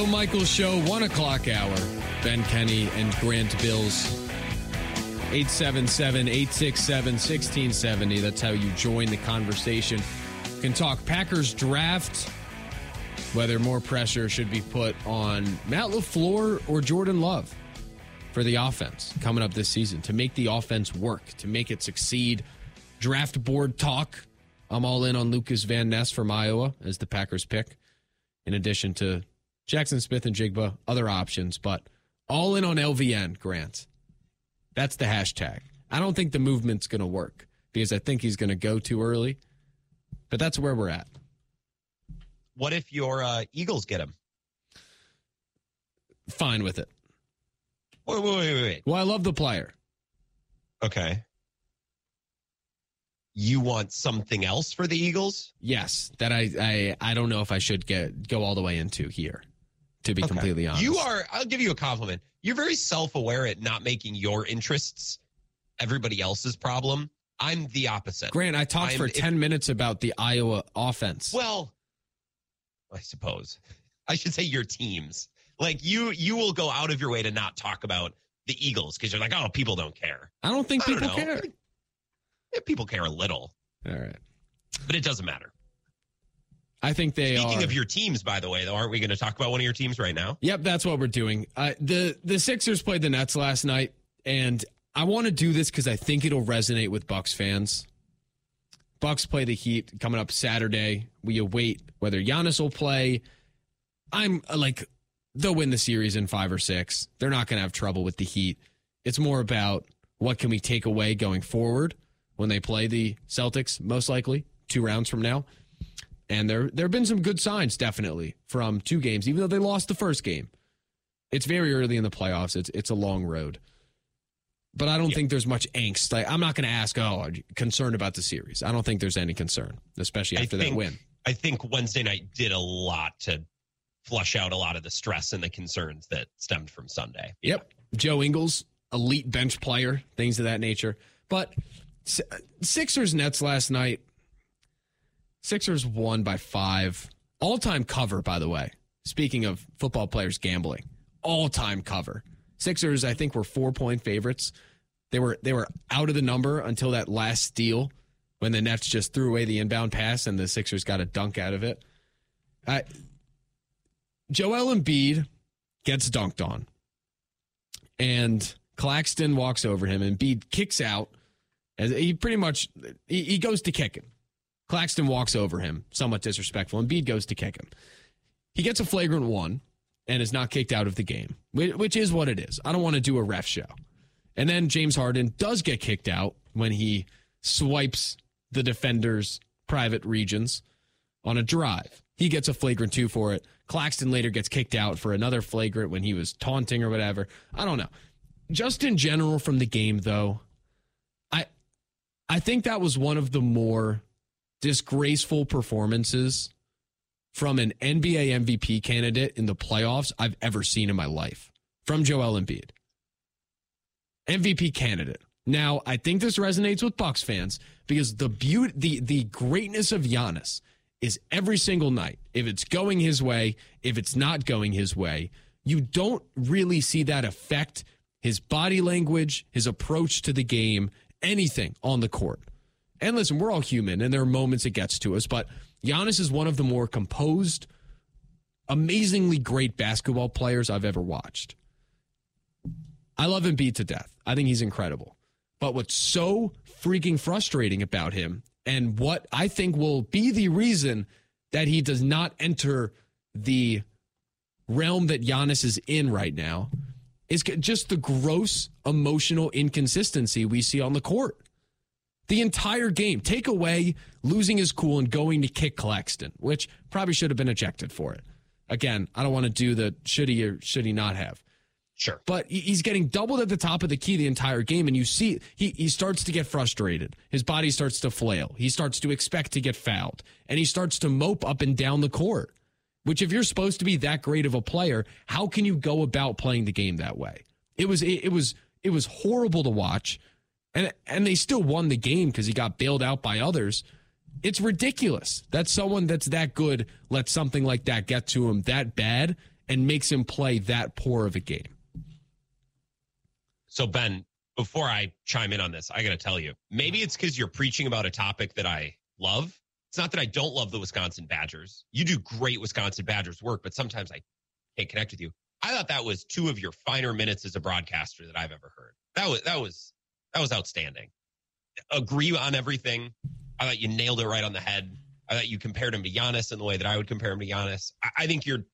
Bill Michaels Show, one o'clock hour. Ben Kenny and Grant Bills. 877 867 1670. That's how you join the conversation. You can talk Packers draft, whether more pressure should be put on Matt LaFleur or Jordan Love for the offense coming up this season to make the offense work, to make it succeed. Draft board talk. I'm all in on Lucas Van Ness from Iowa as the Packers pick, in addition to Jaxon Smith-Njigba, other options, but all in on LVN, Grant. That's the hashtag. I don't think the movement's going to work because I think he's going to go too early, but that's where we're at. What if your uh, Eagles get him? Fine with it. Wait, wait, wait, wait. Well, I love the player. Okay. You want something else for the Eagles? Yes, that I I, I don't know if I should get go all the way into here. To be Okay. completely honest, You are, I'll give you a compliment. You're very self aware at not making your interests everybody else's problem. I'm the opposite. Grant. I talked I'm- for if- ten minutes about the Iowa offense. Well, I suppose I should say your teams. Like you, you will go out of your way to not talk about the Eagles because you're like, oh, people don't care. I don't think I don't people care. Yeah, people care a little, All right, but it doesn't matter. I think they Speaking are. of your teams, by the way, though, aren't we going to talk about one of your teams right now? Yep, that's what we're doing. Uh, the the Sixers played the Nets last night, and I want to do this because I think it'll resonate with Bucks fans. Bucks play the Heat coming up Saturday. We await whether Giannis will play. I'm uh, like they'll win the series in five or six. They're not going to have trouble with the Heat. It's more about what can we take away going forward when they play the Celtics, most likely two rounds from now. And there there have been some good signs, definitely, from two games, even though they lost the first game. It's very early in the playoffs. It's it's a long road. But I don't think there's much angst. Like, I'm not going to ask, oh, are you concerned about the series? I don't think there's any concern, especially after that win. I think Wednesday night did a lot to flush out a lot of the stress and the concerns that stemmed from Sunday. Yep. Joe Ingles, elite bench player, things of that nature. But Sixers Nets last night, Sixers won by five. All time cover, by the way. Speaking of football players gambling, all time cover. Sixers, I think, were four point favorites. They were they were out of the number until that last steal when the Nets just threw away the inbound pass and the Sixers got a dunk out of it. I, Joel Embiid gets dunked on and Claxton walks over him and Bede kicks out. As he pretty much he, he goes to kick him. Claxton walks over him, somewhat disrespectful, and Bede goes to kick him. He gets a flagrant one and is not kicked out of the game, which is what it is. I don't want to do a ref show. And then James Harden does get kicked out when he swipes the defender's private regions on a drive. He gets a flagrant two for it. Claxton later gets kicked out for another flagrant when he was taunting or whatever. I don't know. Just in general from the game though, I I think that was one of the more disgraceful performances from an NBA MVP candidate in the playoffs I've ever seen in my life. From Joel Embiid. MVP candidate. Now, I think this resonates with Bucks fans because the beauty, the the greatness of Giannis is every single night. If it's going his way, if it's not going his way, you don't really see that affect his body language, his approach to the game, anything on the court. And listen, we're all human, and there are moments it gets to us, but Giannis is one of the more composed, amazingly great basketball players I've ever watched. I love Embiid to death. I think he's incredible. But what's so freaking frustrating about him, and what I think will be the reason that he does not enter the realm that Giannis is in right now, is just the gross emotional inconsistency we see on the court. The entire game, take away losing his cool and going to kick Claxton, which probably should have been ejected for it. Again, I don't want to do the should he or should he not have. Sure. But he's getting doubled at the top of the key the entire game, and you see he he starts to get frustrated. His body starts to flail. He starts to expect to get fouled, and he starts to mope up and down the court. Which, if you're supposed to be that great of a player, how can you go about playing the game that way? It was it, it was it was horrible to watch, and and they still won the game because he got bailed out by others. It's ridiculous that someone that's that good lets something like that get to him that bad and makes him play that poor of a game. So, Ben, before I chime in on this, I got to tell you, maybe it's because you're preaching about a topic that I love. It's not that I don't love the Wisconsin Badgers. You do great Wisconsin Badgers work, but sometimes I can't connect with you. I thought that was two of your finer minutes as a broadcaster that I've ever heard. That was that was that was outstanding. Agree on everything. I thought you nailed it right on the head. I thought you compared him to Giannis in the way that I would compare him to Giannis. I, I think you're.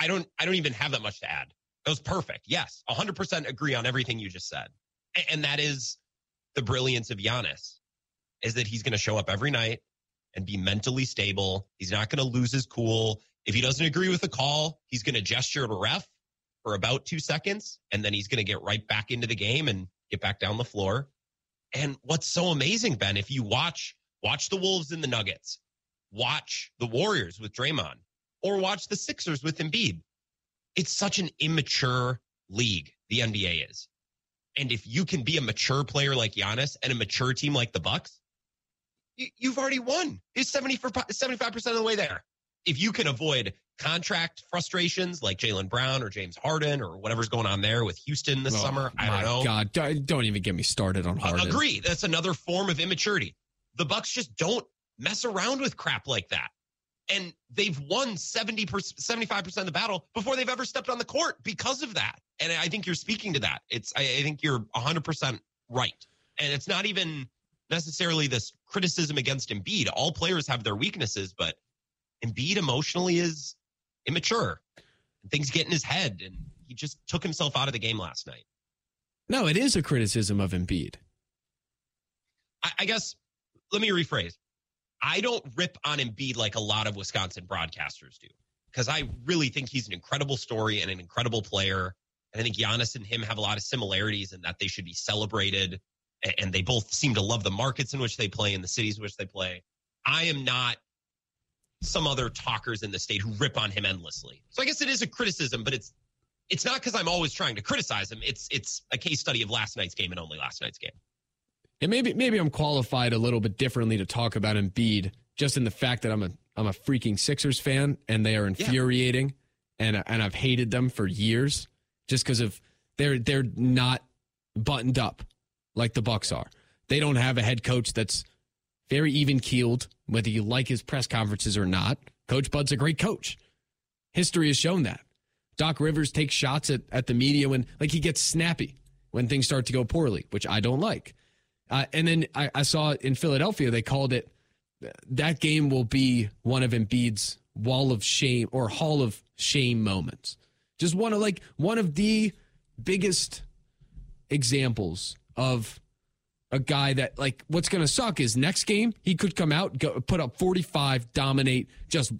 I don't. I don't even have that much to add. That was perfect. Yes, 100% agree on everything you just said, and, and that is the brilliance of Giannis, is that he's going to show up every night and be mentally stable. He's not going to lose his cool. If he doesn't agree with the call, he's going to gesture to ref for about two seconds, and then he's going to get right back into the game and get back down the floor. And what's so amazing, Ben, if you watch watch the Wolves and the Nuggets, watch the Warriors with Draymond, or watch the Sixers with Embiid, it's such an immature league. The NBA is, and if you can be a mature player like Giannis and a mature team like the Bucks, you, have already won. It's 70 for 75% of the way there. If you can avoid contract frustrations like Jaylen Brown or James Harden or whatever's going on there with Houston this oh, summer, I don't know. God, don't even get me started on Harden. Agree. That's another form of immaturity. The Bucks just don't mess around with crap like that. And they've won 70 75% of the battle before they've ever stepped on the court because of that. And I think you're speaking to that. It's I, I think you're 100% right. And it's not even necessarily this criticism against Embiid. All players have their weaknesses, but Embiid emotionally is immature. Things get in his head, and he just took himself out of the game last night. No, it is a criticism of Embiid. I, I guess let me rephrase. I don't rip on Embiid like a lot of Wisconsin broadcasters do, because I really think he's an incredible story and an incredible player. And I think Giannis and him have a lot of similarities in that they should be celebrated and they both seem to love the markets in which they play and the cities in which they play. I am not some other talkers in the state who rip on him endlessly. So I guess it is a criticism, but it's it's not because I'm always trying to criticize him. It's it's a case study of last night's game and only last night's game. And maybe maybe I'm qualified a little bit differently to talk about Embiid, just in the fact that I'm a I'm a freaking Sixers fan and they are infuriating, yeah. and and I've hated them for years just because of they're they're not buttoned up like the Bucks are. They don't have a head coach that's very even keeled, whether you like his press conferences or not. Coach Bud's a great coach. History has shown that. Doc Rivers takes shots at, at the media when like he gets snappy when things start to go poorly, which I don't like. Uh, and then I, I saw in Philadelphia they called it that game will be one of Embiid's wall of shame or hall of shame moments. Just one of like one of the biggest examples of a guy that like what's going to suck is next game he could come out go, put up 45 dominate just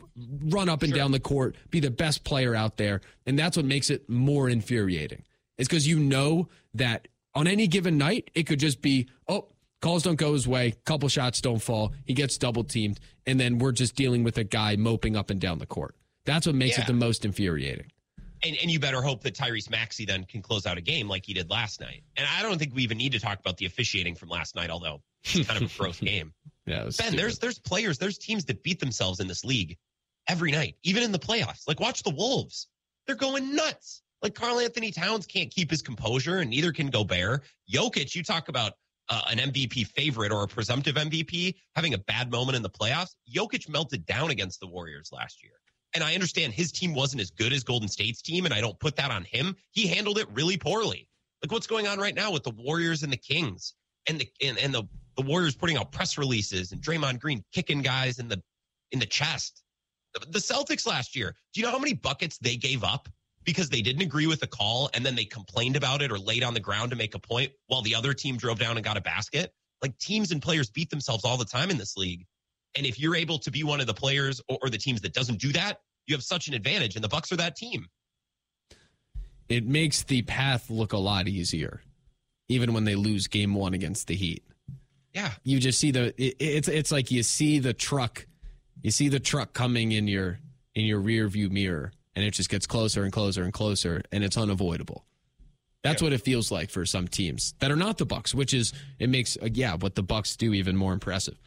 run up and sure. down the court be the best player out there and that's what makes it more infuriating is because you know that on any given night it could just be oh calls don't go his way couple shots don't fall he gets double teamed and then we're just dealing with a guy moping up and down the court that's what makes yeah. it the most infuriating and, and you better hope that Tyrese Maxey then can close out a game like he did last night. And I don't think we even need to talk about the officiating from last night, although it's kind of a gross game. Yeah, Ben, stupid. there's there's players, there's teams that beat themselves in this league every night, even in the playoffs. Like watch the Wolves. They're going nuts. Like Karl-Anthony Towns can't keep his composure, and neither can Gobert. Jokic, you talk about uh, an MVP favorite or a presumptive MVP having a bad moment in the playoffs. Jokic melted down against the Warriors last year. And I understand his team wasn't as good as Golden State's team, and I don't put that on him. He handled it really poorly. Like what's going on right now with the Warriors and the Kings, and the and, and the the Warriors putting out press releases and Draymond Green kicking guys in the in the chest. The Celtics last year, do you know how many buckets they gave up because they didn't agree with the call and then they complained about it or laid on the ground to make a point while the other team drove down and got a basket? Like teams and players beat themselves all the time in this league. And if you're able to be one of the players or, or the teams that doesn't do that, you have such an advantage. And the Bucks are that team. It makes the path look a lot easier, even when they lose game one against the Heat. Yeah, you just see the it, it's it's like you see the truck, you see the truck coming in your in your rear view mirror, and it just gets closer and closer and closer, and it's unavoidable. That's yeah. what it feels like for some teams that are not the Bucks, which is it makes uh, yeah what the Bucks do even more impressive.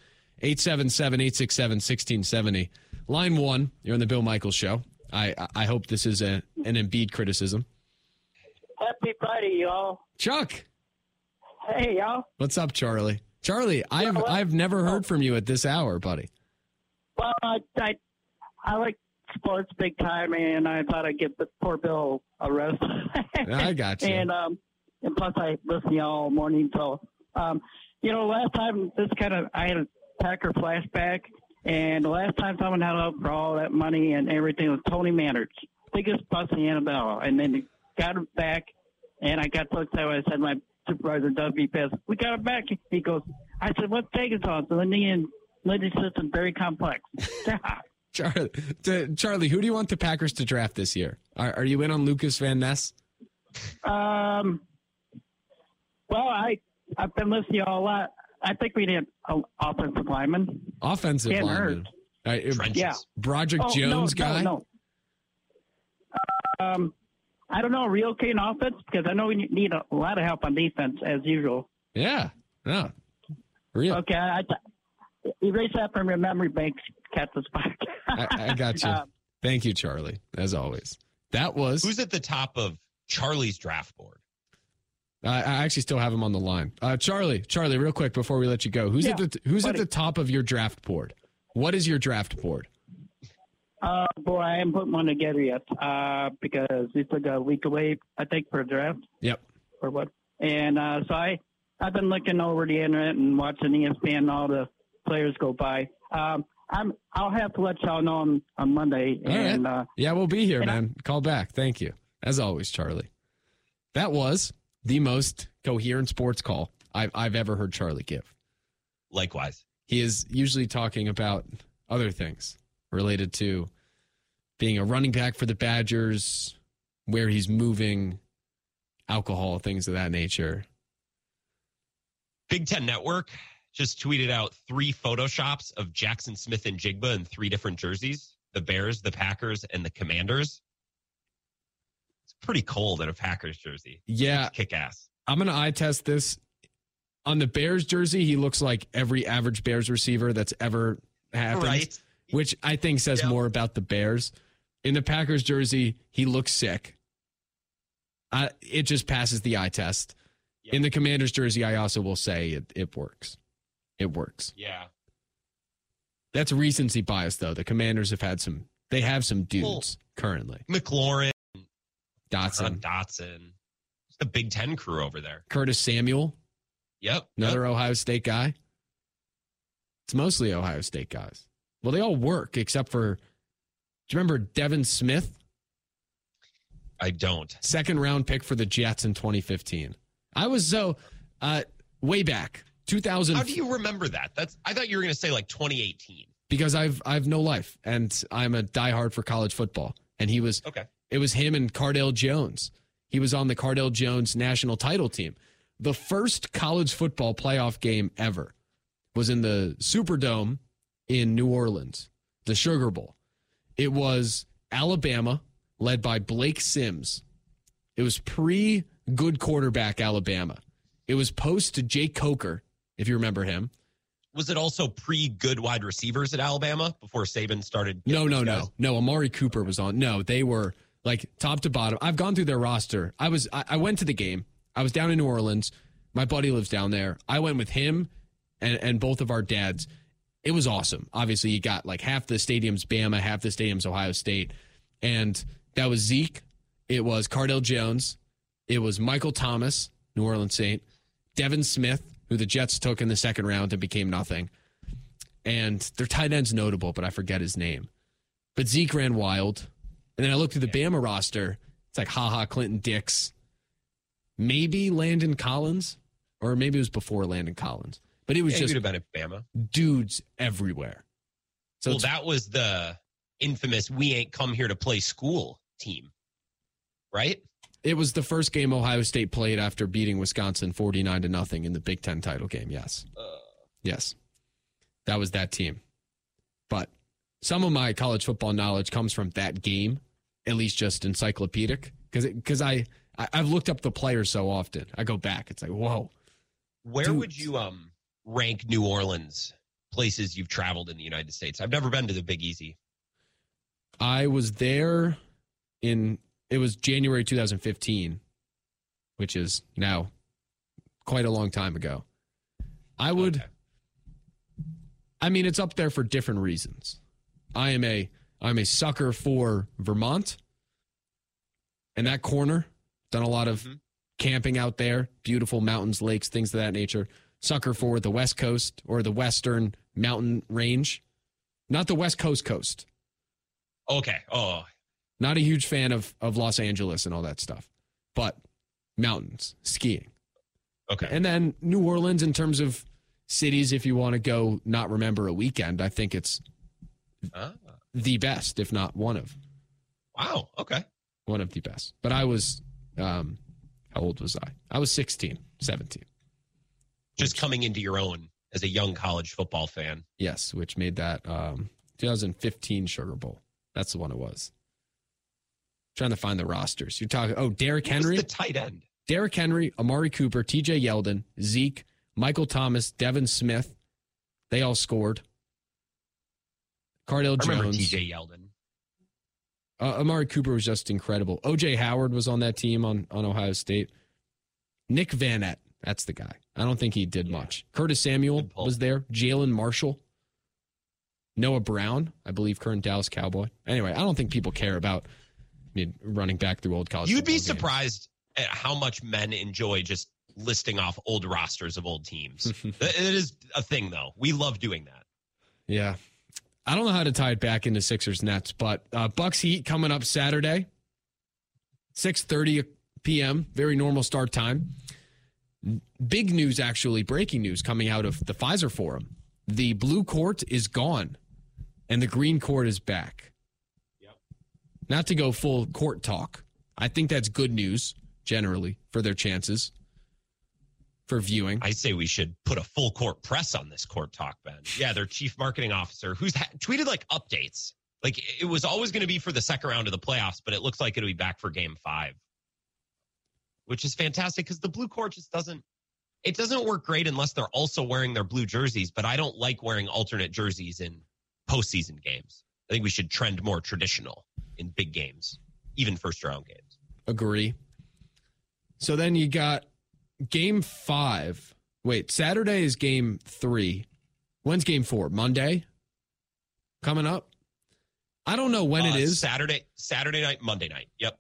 877 867 1670. Line one, you're on the Bill Michaels show. I, I hope this is a, an Embiid criticism. Happy Friday, y'all. Chuck, Hey, y'all. what's up, Charlie? Charlie, I've I've never heard from you at this hour, buddy. Well, I, I, I like sports big time, and I thought I'd give the poor Bill a rest. I got you. and um, and plus I listen to y'all all morning. So, um, you know, last time this kind of I had a Packer flashback, and the last time someone held out for all that money and everything was Tony Manners, biggest bust in Annabella, and then he got him back, and I got so excited. I said my supervisor Doug B. Pest, "We got him back." He goes, "I said, what's taking so long?" So then the and Lindy system very complex. Charlie, to, Charlie, who do you want the Packers to draft this year? Are, are you in on Lucas Van Ness? Um, well, I I've been listening a lot. I think we need an offensive lineman. Offensive Can't lineman. All right, if- Trenches. Yeah. Broderick Oh, Jones no, guy. No, no. Um, I don't know, relocating offense because I know we need a lot of help on defense as usual. Yeah, Yeah. real. Okay, I, I erase that from your memory banks, Cat the Spike. I, I got you. Um, Thank you, Charlie. As always, that was. Who's at the top of Charlie's draft board? I I actually still have him on the line. Uh, Charlie, Charlie, real quick before we let you go, who's at the who's at the top of your draft board? What is your draft board? Uh, boy, I haven't put one together yet uh, because it's like a week away, I think, for a draft. Yep. or what. And uh, so I, I've been looking over the internet and watching ESPN and all the players go by. Um, I'm, I'll have to let y'all know on, on Monday. All right. and uh, Yeah, we'll be here, And I- man. Call back. Thank you. As always, Charlie. That was the most coherent sports call I've, I've ever heard Charlie give. Likewise. He is usually talking about other things related to being a running back for the Badgers, where he's moving, alcohol, things of that nature. Big Ten Network just tweeted out three photoshops of Jaxon Smith-Njigba in three different jerseys the Bears, the Packers, and the Commanders. Pretty cold in a Packers jersey. Yeah, Kick ass. I'm going to eye test this. On the Bears jersey, he looks like every average Bears receiver that's ever happened, Right? which I think says Yeah. more about the Bears. In the Packers jersey, he looks sick. Uh, it just passes the eye test. Yeah. In the Commanders jersey, I also will say it, it works. It works. Yeah. That's recency bias, though. The Commanders have had some. They have some dudes Well- currently. McLaurin, Dotson, Dotson. It's the Big Ten crew over there. Curtis Samuel, Yep. another Yep. Ohio State guy. It's mostly Ohio State guys. Well, they all work except for. Do you remember Devin Smith, I don't. second round pick for the Jets in 2015? I was so uh, way back 2000 How do you remember that? That's I thought you were going to say like 2018. because I've I've no life and I'm a diehard for college football. And he was Okay. It was him and Cardale Jones. He was on the Cardale Jones national title team. The first college football playoff game ever was in the Superdome in New Orleans, the Sugar Bowl. It was Alabama, led by Blake Sims. It was pre good quarterback Alabama. It was post Jake Coker, if you remember him. Was it also pre good wide receivers at Alabama before Saban started? No, no, no, no. Amari Cooper was on. No, they were like top to bottom. I've gone through their roster. I was, I, I went to the game. I was down in New Orleans. My buddy lives down there. I went with him and and both of our dads. It was awesome. Obviously, you got like half the stadium's Bama, half the stadium's Ohio State, and that was Zeke. It was Cardale Jones. It was Michael Thomas, New Orleans Saint, Devin Smith, who the Jets took in the second round and became nothing. And their tight end's notable, but I forget his name. But Zeke ran wild. And then I looked through the Bama roster. It's like Ha Ha Clinton-Dix. Maybe Landon Collins. Or maybe it was before Landon Collins. But it was Yeah, just at Bama. dudes everywhere. So well, that was the infamous "We ain't come here to play school" team, right? it was the first game Ohio State played after beating Wisconsin 49 to nothing in the Big Ten title game. Yes. Uh. Yes. That was that team. But some of my college football knowledge comes from that game, at least just encyclopedic. Because because I, I I've looked up the players so often. I go back. It's like whoa. Where would you um rank New Orleans places you've traveled in the United States. I've never been to the Big Easy. I was there in it was January 2015, which is now quite a long time ago. I would Okay. I mean it's up there for different reasons. I am a I'm a sucker for Vermont. And that corner, done a lot of Mhm. camping out there, beautiful mountains, lakes, things of that nature. Sucker for the West Coast or the Western Mountain Range. Not the West Coast coast. Okay. Oh, Not a huge fan of of Los Angeles and all that stuff, but mountains, skiing, okay. and then New Orleans in terms of cities. If you want to go, not remember a weekend, I think it's Ah, the best, if not one of wow. Okay. one of the best. But I was, um, how old was I? I was 16, 17. Just coming into your own as a young college football fan. Yes, which made that um, 2015 Sugar Bowl. That's the one it was. Trying to find the rosters. You're talking. Oh, Derrick Henry. the tight end? Derrick Henry, Amari Cooper, TJ Yeldon, Zeke, Michael Thomas, Devin Smith. They all scored. Cardale I remember Jones. TJ Yeldon. Uh, Amari Cooper was just incredible. OJ Howard was on that team on, on Ohio State. Nick Vannett, that's the guy. I don't think he did Yeah. much. Curtis Samuel was there. Jalen Marshall. Noah Brown, I believe, current Dallas Cowboy. Anyway, I don't think people care about I mean, running back through old college. You'd be games. surprised at how much men enjoy just listing off old rosters of old teams. it is a thing, though. We love doing that. Yeah. I don't know how to tie it back into Sixers Nets, but uh, Bucks Heat coming up Saturday, 6:30 p.m. Very normal start time. Big news, actually, breaking news coming out of the Fiserv Forum: the blue court is gone, and the green court is back. Yep. Not to go full court talk, I think that's good news generally for their chances for viewing. I say we should put a full court press on this court talk, Ben. Yeah, their chief marketing officer, who's ha- tweeted like updates. Like it was always going to be for the second round of the playoffs, but it looks like it'll be back for game five, which is fantastic because the blue court just doesn't. It doesn't work great unless they're also wearing their blue jerseys. But I don't like wearing alternate jerseys in postseason games. I think we should trend more traditional in big games, even first round games. Agree. So then you got game five. Wait, Saturday is game three. When's game four? Monday? Coming up? I don't know when it Uh, is. Saturday, Saturday night, Monday night. Yep.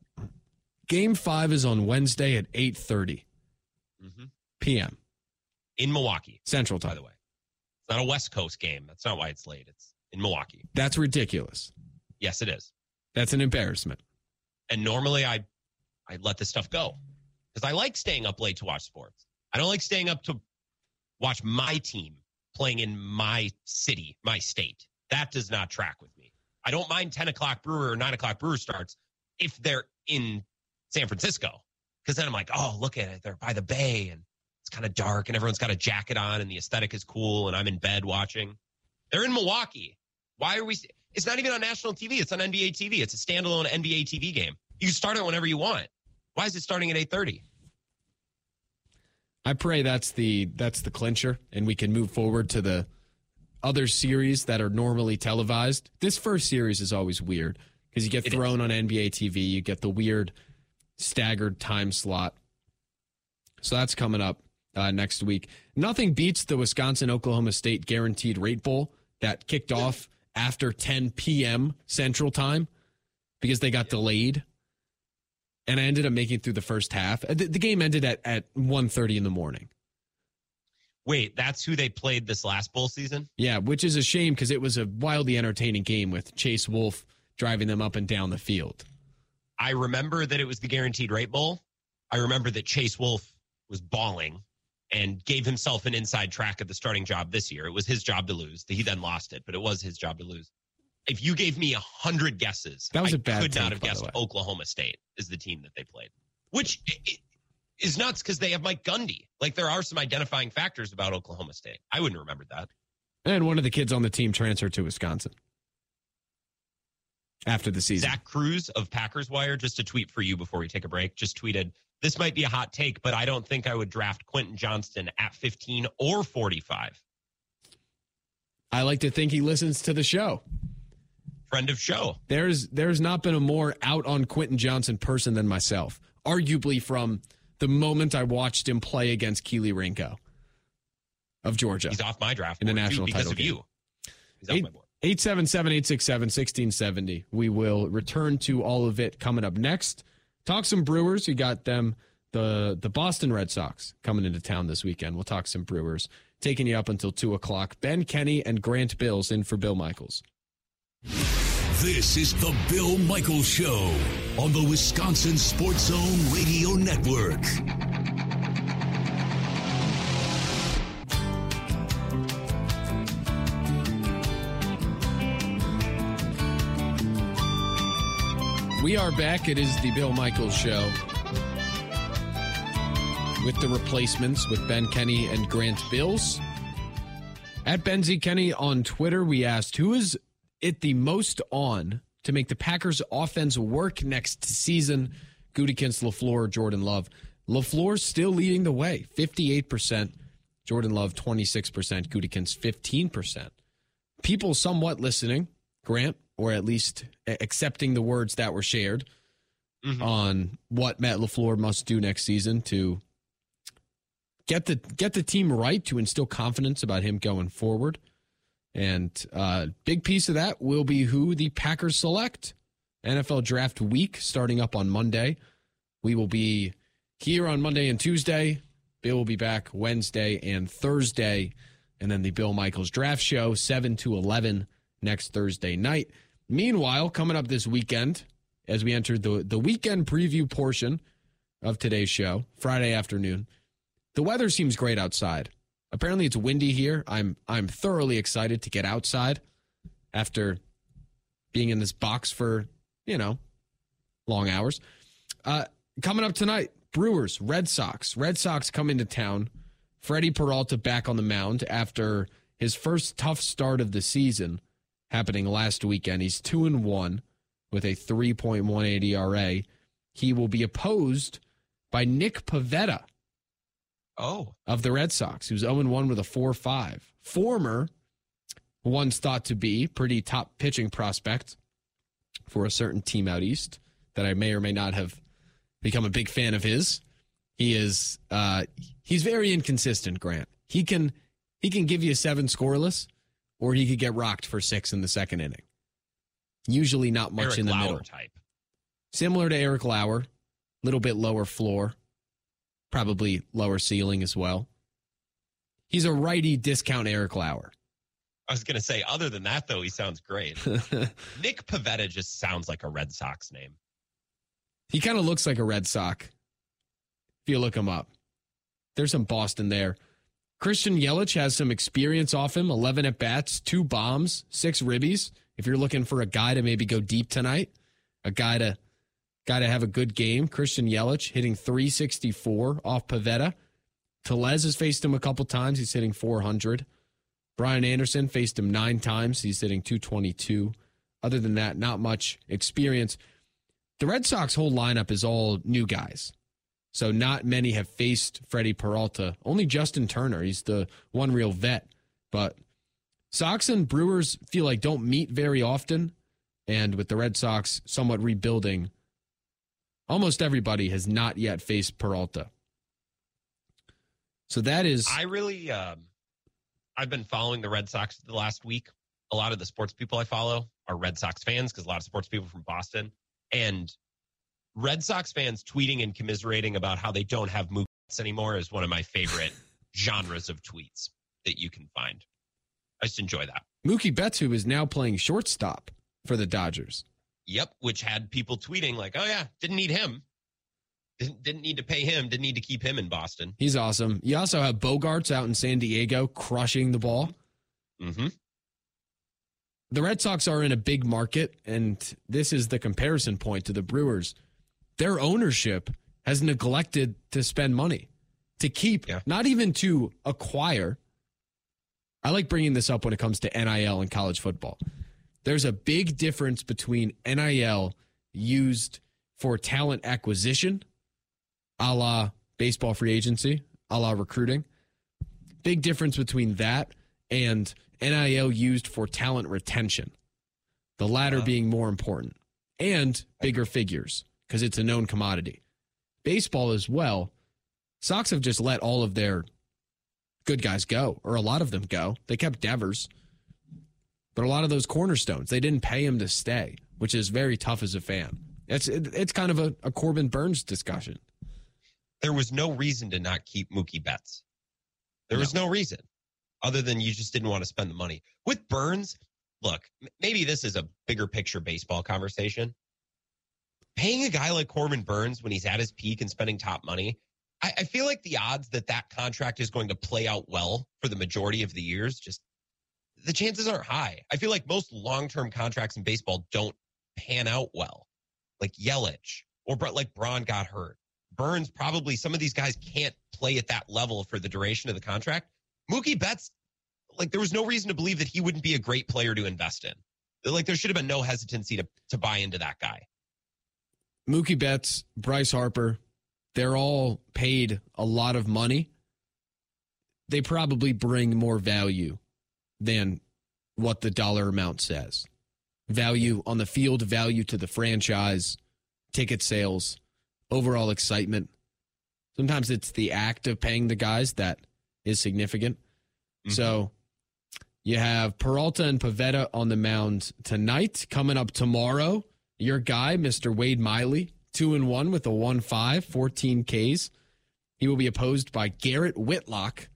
Game five is on Wednesday at 8.30 hmm p.m. In Milwaukee. Central by the way. It's not a West Coast game. That's not why it's late. It's in Milwaukee. That's ridiculous. Yes, it is. That's an embarrassment. And normally I I let this stuff go because I like staying up late to watch sports. I don't like staying up to watch my team playing in my city, my state. That does not track with me. I don't mind 10 o'clock brewer or 9 o'clock brewer starts if they're in San Francisco. Because then I'm like, oh, look at it. They're by the bay and it's kind of dark and everyone's got a jacket on and the aesthetic is cool and I'm in bed watching. They're in Milwaukee. Why are we? It's not even on national TV. It's on NBA TV. It's a standalone NBA TV game. You start it whenever you want. Why is it starting at 8:30? I pray that's the that's the clincher, and we can move forward to the other series that are normally televised. This first series is always weird because you get It thrown on NBA TV, you get the weird staggered time slot. So that's coming up uh, next week. Nothing beats the Wisconsin Oklahoma State Guaranteed Rate Bowl that kicked off after 10 p.m. Central Time because they got delayed and I ended up making it through the first half. Uh, The, the game ended at at 1.30 in the morning. Wait, that's who they played this last bowl season? Yeah, which is a shame because it was a wildly entertaining game with Chase Wolf driving them up and down the field. I remember that it was the Guaranteed Rate Bowl. I remember that Chase Wolf was bawling and gave himself an inside track at the starting job this year. It was his job to lose. He then lost it, but it was his job to lose. If you gave me a hundred guesses, That was I a bad I could not have guessed. Oklahoma State is the team that they played, which is nuts because they have Mike Gundy. Like there are some identifying factors about Oklahoma State. I wouldn't remember that. And one of the kids on the team transferred to Wisconsin after the season. Zach Kruse of Packers Wire, just a tweet for you before we take a break, just tweeted, This might be a hot take, but I don't think I would draft Quentin Johnston at 15 or 45. I like to think he listens to the show. Friend of show. There's there's not been a more out on Quentin Johnston person than myself. Arguably from the moment I watched him play against Kelee Ringo of Georgia. He's off my draft In the national because title of game. you. He's off Eight- my board. 877 867 1670. We will return to all of it coming up next. Talk some Brewers. You got them, the, the Boston Red Sox coming into town this weekend. We'll talk some Brewers. Taking you up until 2 o'clock. Ben Kenny and Grant Bills in for Bill Michaels. This is the Bill Michaels Show on the Wisconsin Sports Zone Radio Network. We are back. It is the Bill Michaels Show with the replacements with Ben Kenny and Grant Bills. At Ben Z Kenny on Twitter, we asked who is it the most on to make the Packers offense work next season? Gutekunst, LaFleur, Jordan Love. LaFleur still leading the way, 58%. Jordan Love, 26%. Gutekunst, 15%. People somewhat listening, Grant, or at least accepting the words that were shared mm-hmm. on what Matt LaFleur must do next season to get the get the team right to instill confidence about him going forward. And uh, big piece of that will be who the Packers select. NFL draft week starting up on Monday. We will be here on Monday and Tuesday. Bill will be back Wednesday and Thursday. And then the Bill Michaels draft show, 7 to 11 next Thursday night. Meanwhile, coming up this weekend, as we enter the, the weekend preview portion of today's show, Friday afternoon, the weather seems great outside. Apparently it's windy here. I'm I'm thoroughly excited to get outside after being in this box for, you know, long hours. Uh, coming up tonight, Brewers, Red Sox. Red Sox come into town. Freddie Peralta back on the mound after his first tough start of the season happening last weekend. He's 2 and 1 with a 3.18 ERA. He will be opposed by Nick Pivetta Oh, of the Red Sox, who's 0 1 with a 4 5. Former, once thought to be pretty top pitching prospect for a certain team out east that I may or may not have become a big fan of his. He is uh he's very inconsistent, Grant. He can he can give you seven scoreless, or he could get rocked for six in the second inning. Usually not much Eric in the Lauer middle. type. Similar to Eric Lauer, little bit lower floor, probably lower ceiling as well. He's a righty discount Eric Lauer. I was going to say, other than that, though, he sounds great. Nick Pivetta just sounds like a Red Sox name. he kind of looks like a Red Sox. If you look him up, there's some Boston there. Christian Yelich has some experience off him 11 at bats, two bombs, six ribbies. If you're looking for a guy to maybe go deep tonight, a guy to guy to have a good game, Christian Yelich hitting 364 off Pivetta. Tellez has faced him a couple times. He's hitting 400. Brian Anderson faced him nine times. He's hitting 222. Other than that, not much experience. The Red Sox whole lineup is all new guys. So not many have faced Freddie Peralta. Only Justin Turner. He's the one real vet. But Sox and Brewers feel like don't meet very often. And with the Red Sox somewhat rebuilding, almost everybody has not yet faced Peralta. So that is I really, um, I've been following the Red Sox the last week. A lot of the sports people I follow are Red Sox fans because a lot of sports people from Boston and Red Sox fans tweeting and commiserating about how they don't have Mookie anymore is one of my favorite genres of tweets that you can find. I just enjoy that. Mookie Betts, who is now playing shortstop for the Dodgers. Yep, which had people tweeting like, "Oh yeah, didn't need him, didn't didn't need to pay him, didn't need to keep him in Boston." He's awesome. You also have Bogaerts out in San Diego crushing the ball. hmm the Red Sox are in a big market, and this is the comparison point to the Brewers. Their ownership has neglected to spend money to keep, Yeah. not even to acquire. I like bringing this up when it comes to NIL and college football. There's a big difference between NIL used for talent acquisition, a la baseball free agency, a la recruiting. Big difference between that and NIL used for talent retention, the latter Wow. being more important, and bigger figures because it's a known commodity. Baseball as well. Sox have just let all of their good guys go, or a lot of them go. They kept Devers, but a lot of those cornerstones, they didn't pay him to stay, which is very tough as a fan. It's it, it's kind of a, a Corbin Burnes discussion. There was no reason to not keep Mookie Betts. There was no reason other than you just didn't want to spend the money. With Burnes, look, maybe this is a bigger picture baseball conversation. Paying a guy like Corbin Burnes when he's at his peak and spending top money, I, I feel like the odds that that contract is going to play out well for the majority of the years, just the chances aren't high. I feel like most long term contracts in baseball don't pan out well, like Yelich or like Braun got hurt. Burnes probably some of these guys can't play at that level for the duration of the contract. Mookie Betts, like there was no reason to believe that he wouldn't be a great player to invest in. Like there should have been no hesitancy to to buy into that guy. Mookie Betts, Bryce Harper, they're all paid a lot of money. They probably bring more value than what the dollar amount says. Value on the field, value to the franchise, ticket sales, overall excitement. Sometimes it's the act of paying the guys that is significant. Mm-hmm. So you have Peralta and Pivetta on the mound tonight. Coming up tomorrow, your guy, Mr. Wade Miley, two and one with a 1 5, 14 Ks. He will be opposed by Garrett Whitlock.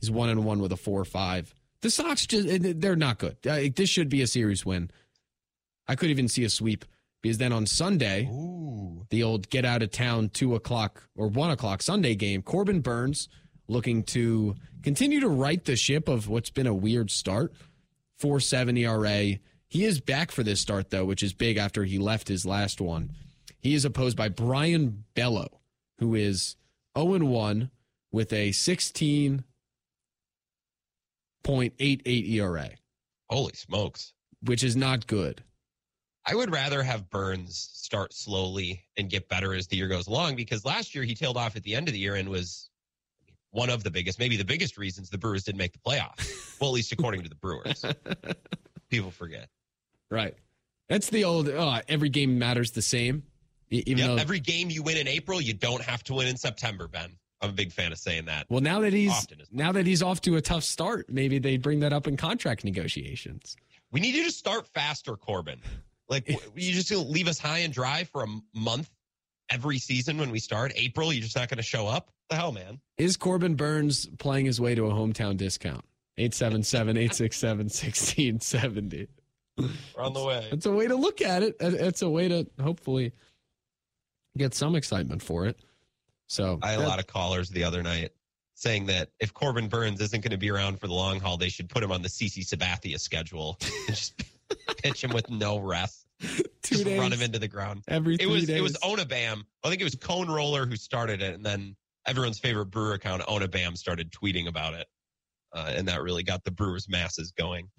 He's one and one with a 4 5. The Sox just, they're not good. Uh, This should be a series win. I could even see a sweep because then on Sunday, Ooh. the old get out of town two o'clock or one o'clock Sunday game. Corbin Burnes looking to continue to right the ship of what's been a weird start. 4.7 ERA. He is back for this start though, which is big after he left his last one. He is opposed by Brayan Bello, who is 0 1 with a 16.88 ERA, Holy smokes. which is not good. I would rather have Burnes start slowly and get better as the year goes along because last year he tailed off at the end of the year and was one of the biggest, maybe the biggest reasons the Brewers didn't make the playoffs. well, at least according to the Brewers. People forget. Right. That's the old oh, every game matters the same. Even Yep, though every game you win in April, you don't have to win in September, Ben. I'm a big fan of saying that. Well, now that he's Often now that he's off to a tough start, maybe they bring that up in contract negotiations. We need you to start faster, Corbin. Like you just gonna leave us high and dry for a month every season when we start. April, you're just not going to show up. The hell, man. Is Corbin Burnes playing his way to a hometown discount? 877-867-1670. We're on the way. It's a way to look at. It- It's a way to hopefully get some excitement for it. So I had a lot of callers the other night saying that if Corbin Burnes isn't going to be around for the long haul, they should put him on the CC Sabathia schedule and just pitch him with no rest. two Just days run him into the ground. every It was days. it was Onabam. I think it was Cone Roller who started it, and then everyone's favorite brewer account, Onabam, started tweeting about it. Uh, and that really got the Brewers masses going.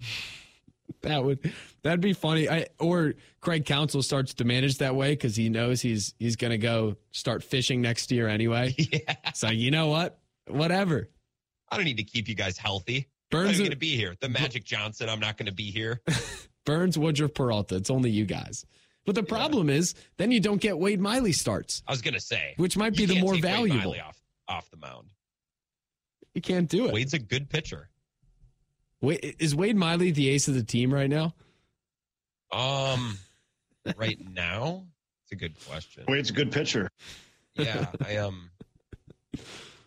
That would that'd be funny. I or Craig Counsell starts to manage that way because he knows he's he's gonna go start fishing next year anyway. yeah. So you know what? Whatever. I don't need to keep you guys healthy. Burnes going to be here. The Magic Johnson, I'm not going to be here. Burnes, Woodruff, Peralta. It's only you guys. But the problem is, then you don't get Wade Miley starts, I was going to say, which might be the more valuable. Miley off off the mound. You can't do it. Wade's a good pitcher. Wait, is Wade Miley the ace of the team right now? Um, right now, it's a good question. Wade's a good pitcher. Yeah, I um,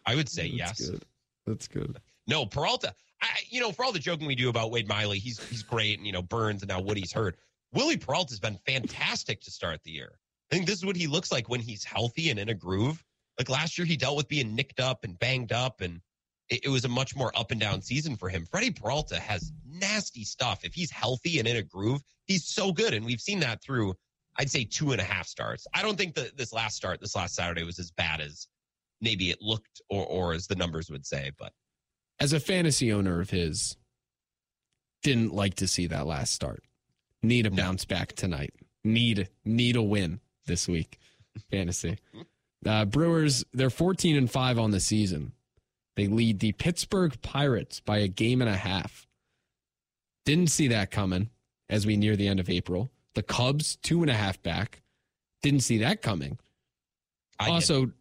I would say That's yes. Good. That's good. No, Peralta. I, you know, for all the joking we do about Wade Miley, he's he's great, and you know Burnes, and now Woody's hurt. Willie Peralta's been fantastic to start the year. I think this is what he looks like when he's healthy and in a groove. Like last year, he dealt with being nicked up and banged up, and it, it was a much more up and down season for him. Freddie Peralta has nasty stuff. If he's healthy and in a groove, he's so good, and we've seen that through, I'd say, two and a half starts. I don't think that this last start, this last Saturday, was as bad as maybe it looked or or as the numbers would say, but. As a fantasy owner of his, didn't like to see that last start. Need a No. bounce back tonight. Need need a win this week. Fantasy. Uh, Brewers, they're 14 and 5 on the season. They lead the Pittsburgh Pirates by a game and a half. Didn't see that coming as we near the end of April. The Cubs, two and a half back. Didn't see that coming. I also,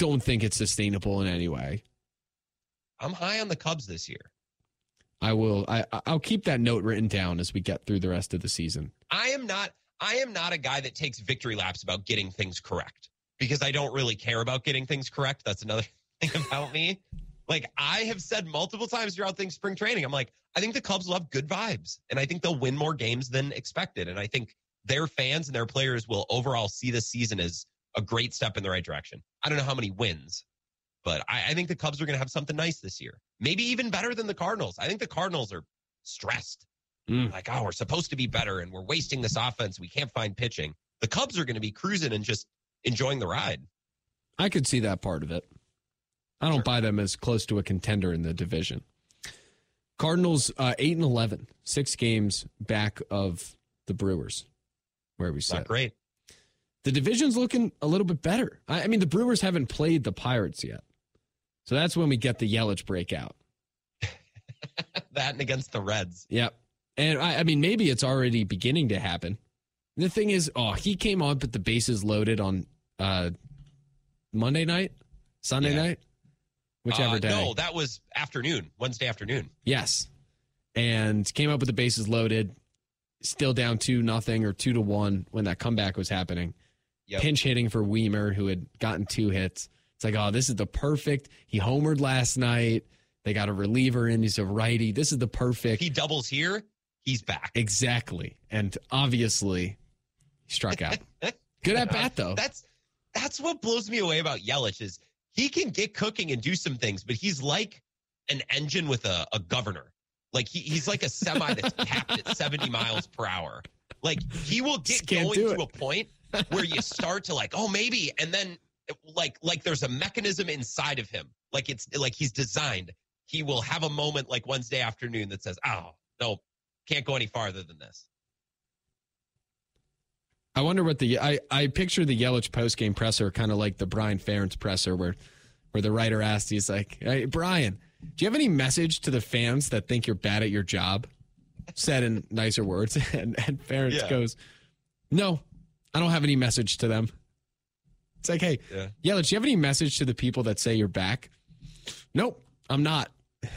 don't think it's sustainable in any way. I'm high on the Cubs this year. I will. I, I'll keep that note written down as we get through the rest of the season. I am not I am not a guy that takes victory laps about getting things correct because I don't really care about getting things correct. That's another thing about me. Like I have said multiple times throughout things spring training, I'm like, I think the Cubs will have good vibes and I think they'll win more games than expected. And I think their fans and their players will overall see this season as a great step in the right direction. I don't know how many wins, but I, I think the Cubs are going to have something nice this year. Maybe even better than the Cardinals. I think the Cardinals are stressed. Mm. Like, oh, we're supposed to be better and we're wasting this offense. We can't find pitching. The Cubs are going to be cruising and just enjoying the ride. I could see that part of it. I don't Sure. buy them as close to a contender in the division. Cardinals uh, eight and 11, six games back of the Brewers, where we sit. great. The division's looking a little bit better. I, I mean, the Brewers haven't played the Pirates yet, so that's when we get the Yelich breakout. that and against the Reds. Yep. And I, I mean, maybe it's already beginning to happen. The thing is, oh, he came on with the bases loaded on uh, Monday night, Sunday Yeah. night, whichever Uh, day. No, that was afternoon, Wednesday afternoon. Yes. And came up with the bases loaded, still down two nothing or two to one when that comeback was happening. Yep. Pinch hitting for Wiemer, who had gotten two hits. It's like, oh, this is the perfect. He homered last night. They got a reliever in. He's a righty. This is the perfect. he doubles here, he's back. Exactly. And obviously, he struck out. Good at bat, though. That's that's what blows me away about Yelich is he can get cooking and do some things, but he's like an engine with a, a governor. Like he, he's like a semi that's capped at 70 miles per hour. Like he will get going to it. a point where you start to like, oh, maybe, and then like like there's a mechanism inside of him. Like it's like he's designed. He will have a moment like Wednesday afternoon that says, oh, no, can't go any farther than this. I wonder what the I I picture the Yelich post game presser kind of like the Brian Ferentz presser where where the writer asked he's like, "Hey Brian, do you have any message to the fans that think you're bad at your job?" Said in nicer words, and and Ferentz Yeah. goes, "No, I don't have any message to them." It's like, hey, Yeah. Yelich, do you have any message to the people that say you're back? Nope, I'm not.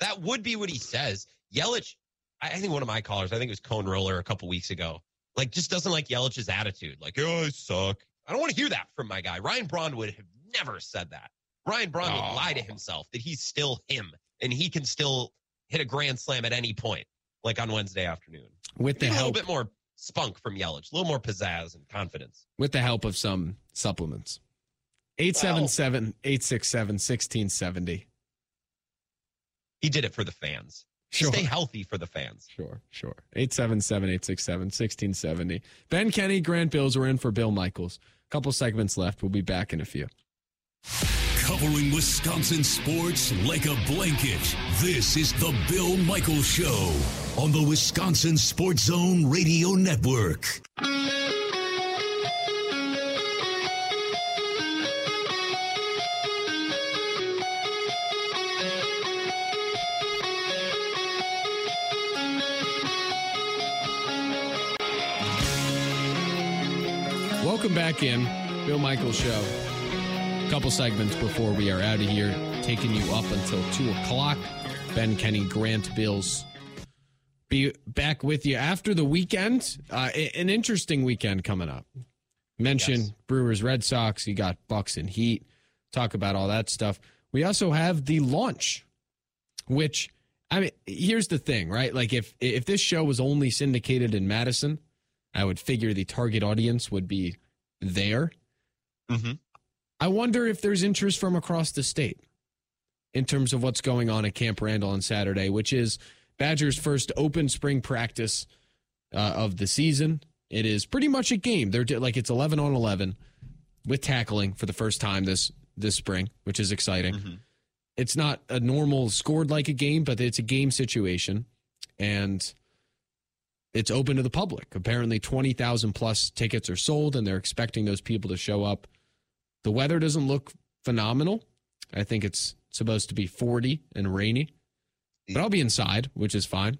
That would be what he says. Yelich, I I think one of my callers, I think it was Cone Roller a couple weeks ago, like just doesn't like Yelich's attitude. Like, oh, I suck. I don't want to hear that from my guy. Ryan Braun would have never said that. Ryan Braun Oh. would lie to himself that he's still him and he can still hit a grand slam at any point, like on Wednesday afternoon. With the Need a little bit more spunk from Yelich, a little more pizzazz and confidence. with the help of some supplements. 877 867 1670. He did it for the fans. Sure. Stay healthy for the fans. Sure, sure. 877 867 1670. Ben Kenny, Grant Bills We're in for Bill Michaels. A couple segments left. We'll be back in a few. Covering Wisconsin sports like a blanket. This is the Bill Michaels Show on the Wisconsin Sports Zone Radio Network. Back in. Bill Michaels Show. A couple segments before we are out of here, taking you up until 2 o'clock. Ben Kenny, Grant Bills. Be back with you after the weekend. Uh, an interesting weekend coming up. Mention Yes. Brewers, Red Sox. You got Bucks and Heat. Talk about all that stuff. We also have the launch, which I mean, here's the thing, right? Like if if this show was only syndicated in Madison, I would figure the target audience would be there. Mm-hmm. I wonder if there's interest from across the state in terms of what's going on at Camp Randall on Saturday, which is Badgers' first open spring practice uh, of the season. It is pretty much a game. They're like it's 11 on 11 with tackling for the first time this this spring, which is exciting. Mhm. It's not a normal scored like a game, but it's a game situation, and it's open to the public. Apparently, 20,000 plus tickets are sold, and they're expecting those people to show up. The weather doesn't look phenomenal. I think it's supposed to be 40 and rainy, but I'll be inside, which is fine.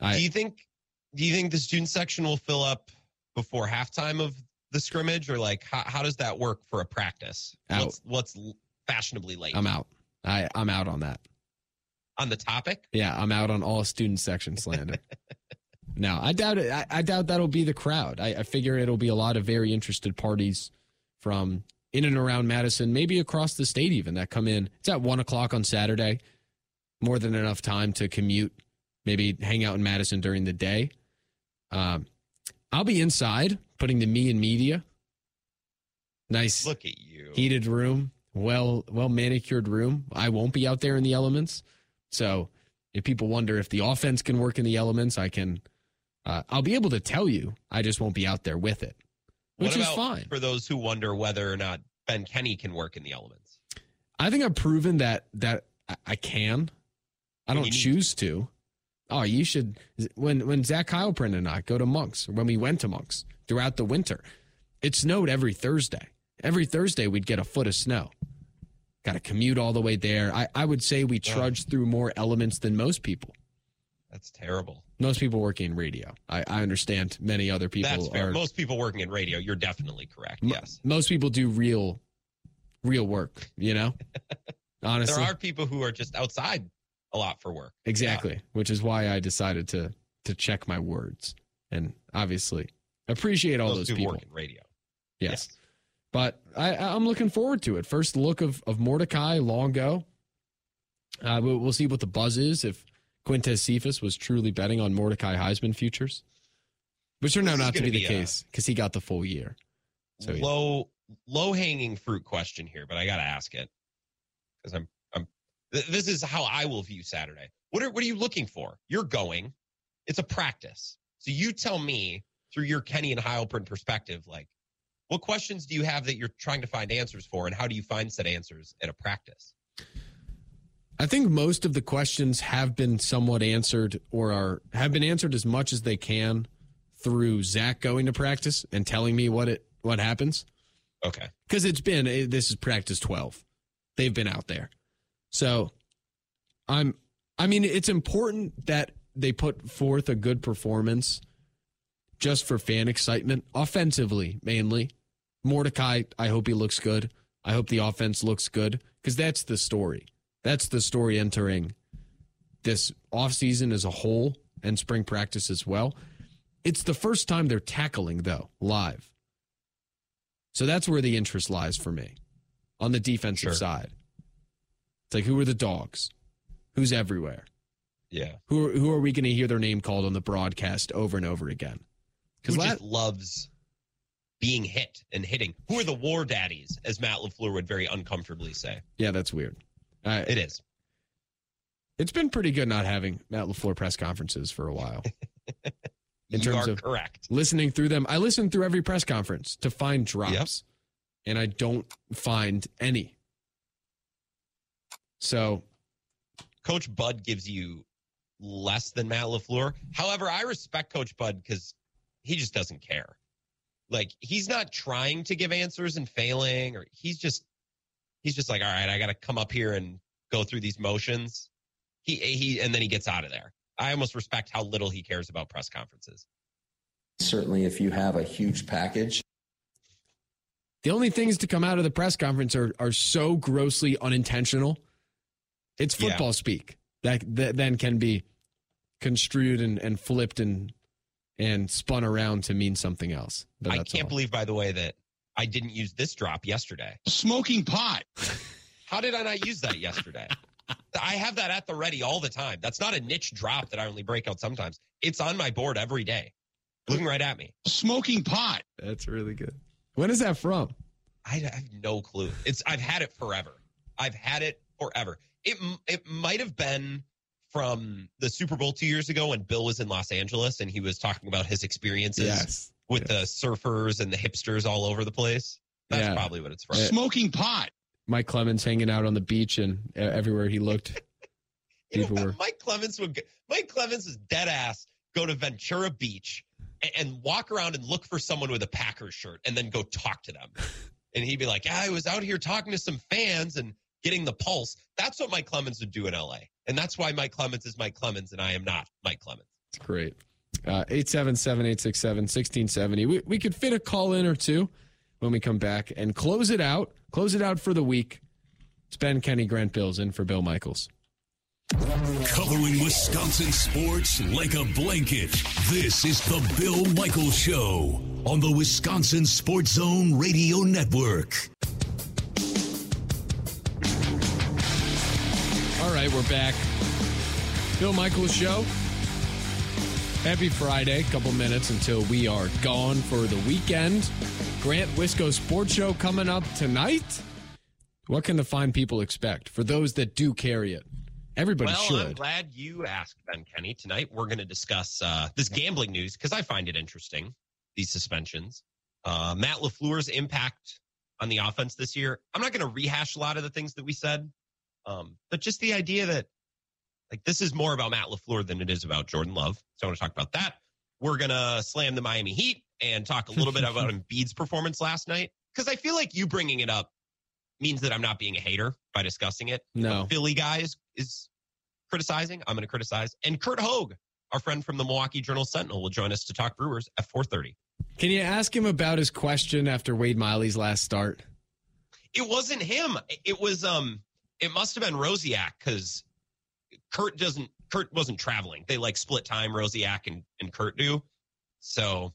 I, do you think do you think the student section will fill up before halftime of the scrimmage or like how, how does that work for a practice? Out. What's what's fashionably late I'm out. I, I'm out on that. on the topic? Yeah, I'm out on all student section slander. no, I doubt it. I, I doubt that'll be the crowd. I, I figure it'll be a lot of very interested parties from in and around Madison, maybe across the state even that come in. It's at one o'clock on Saturday. More than enough time to commute, maybe hang out in Madison during the day. Um, I'll be inside putting the me and media. Nice Look at you. heated room, well well manicured room. I won't be out there in the elements. So if people wonder if the offense can work in the elements, I can uh, I'll be able to tell you. I just won't be out there with it. Which is fine. for those who wonder whether or not Ben Kenny can work in the elements. I think I've proven that that I- can. I don't choose to. Oh, you should. When when Zach Heilprin and I go to Monks, or when we went to Monks throughout the winter, it snowed every Thursday. Every Thursday we'd get a foot of snow. Got to commute all the way there. I, I would say we Yeah. trudged through more elements than most people. That's terrible. Most people working in radio. I, I understand many other people That's fair. are. Most people working in radio, you're definitely correct. m- Yes. Most people do real, real work. You know, honestly. There are people who are just outside a lot for work. Exactly, which is why I decided to to check my words and obviously appreciate all those, who people. radio. Yes. But I, I'm looking forward to it. First look of, of Mordecai Longo. Uh, we'll, we'll see what the buzz is if Quintez Cephus was truly betting on Mordecai Heisman futures, which turned out not to gonna be the a- case because he got the full year. So yeah. low low hanging fruit question here, but I got to ask it because I'm I'm. th- This is how I will view Saturday. What are what are you looking for? You're going. It's a practice. So you tell me through your Kenny and Heilprin perspective, like what questions do you have that you're trying to find answers for, and how do you find said answers at a practice? I think most of the questions have been somewhat answered or are have been answered as much as they can through Zach going to practice and telling me what it what happens. Okay. because it's been eh, this is practice 12 they've been out there. So i'm i mean it's important that they put forth a good performance just for fan excitement offensively mainly. Mordecai i hope he looks good. I hope the offense looks good because that's the story that's the story entering this offseason as a whole and spring practice as well it's the first time they're tackling though live so that's where the interest lies for me on the defensive Sure. side. It's like who are the dogs? Who's everywhere? Yeah. Who are, who are we going to hear their name called on the broadcast over and over again? Who Because just loves being hit and hitting? Who are the war daddies, as Matt LaFleur would very uncomfortably say? yeah, that's weird. Uh, It is. it's been pretty good not having Matt LaFleur press conferences for a while. In you terms are of- correct. Listening through them, I listen through every press conference to find drops, and I don't find any. So Coach Bud gives you less than Matt LaFleur. However, I respect Coach Bud because he just doesn't care. Like he's not trying to give answers and failing, or he's just he's just like, all right, I gotta come up here and go through these motions. He he and then he gets out of there. I almost respect how little he cares about press conferences. Certainly, if you have a huge package, The only things to come out of the press conference are are so grossly unintentional. It's Yeah. football speak that that then can be construed and, and flipped and and spun around to mean something else. But I can't all. believe, by the way, that I didn't use this drop yesterday. smoking pot. How did I not use that yesterday? I have that at the ready all the time. That's not a niche drop that I only break out sometimes. It's on my board every day, looking right at me. Smoking pot. That's really good. When is that from? I have no clue. It's I've had it forever. I've had it forever. It it might have been from the Super Bowl two years ago when Bill was in Los Angeles and he was talking about his experiences Yes. With the surfers and the hipsters all over the place. That's Yeah. probably what it's from. Smoking pot. Mike Clemens hanging out on the beach and uh, everywhere he looked. You know, People were- Mike Clemens would. go- Mike Clemens is dead ass. Go to Ventura Beach and, and walk around and look for someone with a Packers shirt, and then go talk to them. And he'd be like, "Yeah, I was out here talking to some fans and getting the pulse." That's what Mike Clemens would do in L.A. And that's why Mike Clemens is Mike Clemens, and I am not Mike Clemens. It's great. Uh, 877 867 1670. We, we could fit a call in or two when we come back and close it out. Close it out for the week. It's Ben Kenny Grant Bills in for Bill Michaels. Covering Wisconsin sports like a blanket. This is the Bill Michaels Show on the Wisconsin Sports Zone Radio Network. All right, we're back. Bill Michaels Show. Happy Friday. Couple minutes until we are gone for the weekend. Grant Wisco Sports Show coming up tonight. What can the fine people expect for those that do carry it? Everybody well, should. I'm glad you asked, Ben Kenny. Tonight we're going to discuss uh, this gambling news because I find it interesting. These suspensions, uh, Matt LaFleur's impact on the offense this year. I'm not going to rehash a lot of the things that we said, um, but just the idea that like this is more about Matt LaFleur than it is about Jordan Love. So I want to talk about that. We're going to slam the Miami Heat and talk a little bit about Embiid's performance last night because I feel like you bringing it up means that I'm not being a hater by discussing it. No. Philly guy is, is criticizing. I'm going to criticize. And Curt Hogg, our friend from the Milwaukee Journal Sentinel, will join us to talk Brewers at 4:30. Can you ask him about his question after Wade Miley's last start? It wasn't him. It was um. It must have been Rosiak because Curt doesn't. Curt wasn't traveling. They like split time. Rosiak and and Curt do. So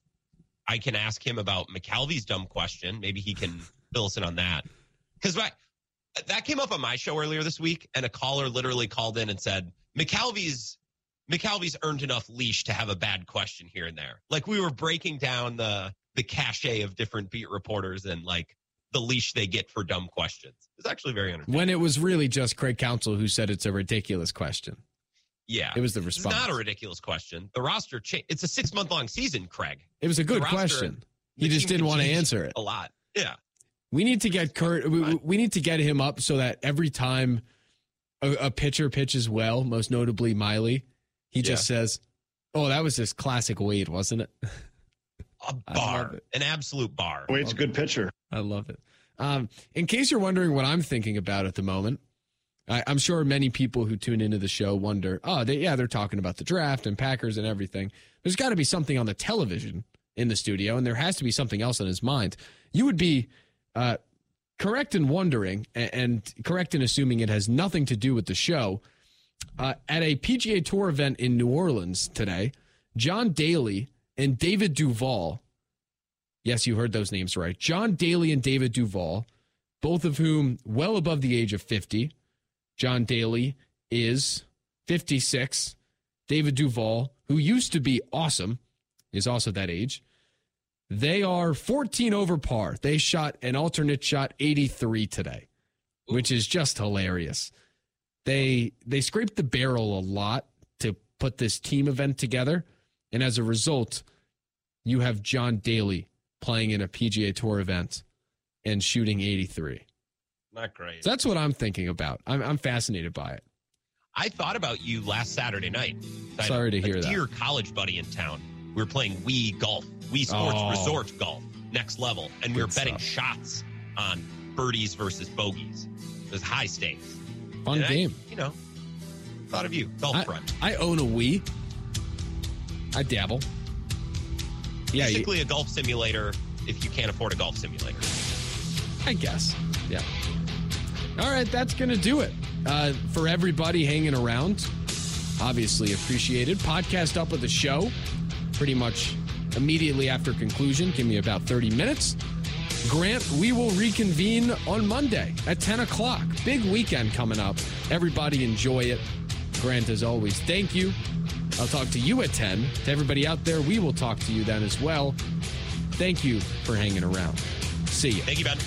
I can ask him about McCalvy's dumb question. Maybe he can fill us in on that. Because that came up on my show earlier this week, and a caller literally called in and said McCalvy's McCalvy's earned enough leash to have a bad question here and there. Like we were breaking down the the cachet of different beat reporters and like the leash they get for dumb questions. It's actually very entertaining. When it was really just Craig Counsell who said it's a ridiculous question. Yeah, It was the it's response. not a ridiculous question. The roster, cha- it's a six month long season, Craig. It was a good roster- question. He just didn't want to answer it. a lot. Yeah, We need to get Curt. We, we need to get him up so that every time a, a pitcher pitches well, most notably Miley, he just says, "Oh, that was just classic Wade, wasn't it?" a I love bar, an absolute bar. Wade's a good pitcher. I love it. Um, in case you're wondering what I'm thinking about at the moment, I, I'm sure many people who tune into the show wonder, oh, they, yeah, they're talking about the draft and Packers and everything. There's got to be something on the television in the studio, and there has to be something else on his mind. You would be uh, correct in wondering and, and correct in assuming it has nothing to do with the show. Uh, at a PGA Tour event in New Orleans today, John Daly and David Duval Yes, you heard those names right. John Daly and David Duval, both of whom well above the age of 50. John Daly is 56. David Duval, who used to be awesome, is also that age. They are 14 over par. They shot an alternate shot 83 today, which is just hilarious. They they scraped the barrel a lot to put this team event together, and as a result, you have John Daly playing in a PGA Tour event and shooting 83. Not great. So that's what I'm thinking about. I'm, I'm fascinated by it. I thought about you last Saturday night. I Sorry to hear that. Dear college buddy in town. We were playing Wii golf, Wii Sports Oh. Resort golf, next level, and we Good were betting stuff. shots on birdies versus bogeys. It was high stakes. Fun And I, game. you know, thought of you, golf I, friend. I own a Wii. I dabble. Yeah, you- Basically, a golf simulator if you can't afford a golf simulator. I guess. Yeah. All right, that's going to do it. Uh, for everybody hanging around, obviously appreciated. Podcast up with the show pretty much immediately after conclusion. Give me about 30 minutes. Grant, we will reconvene on Monday at 10 o'clock. Big weekend coming up. Everybody enjoy it. Grant, as always, thank you. I'll talk to you at 10. To everybody out there, we will talk to you then as well. Thank you for hanging around. See you. Thank you, Ben.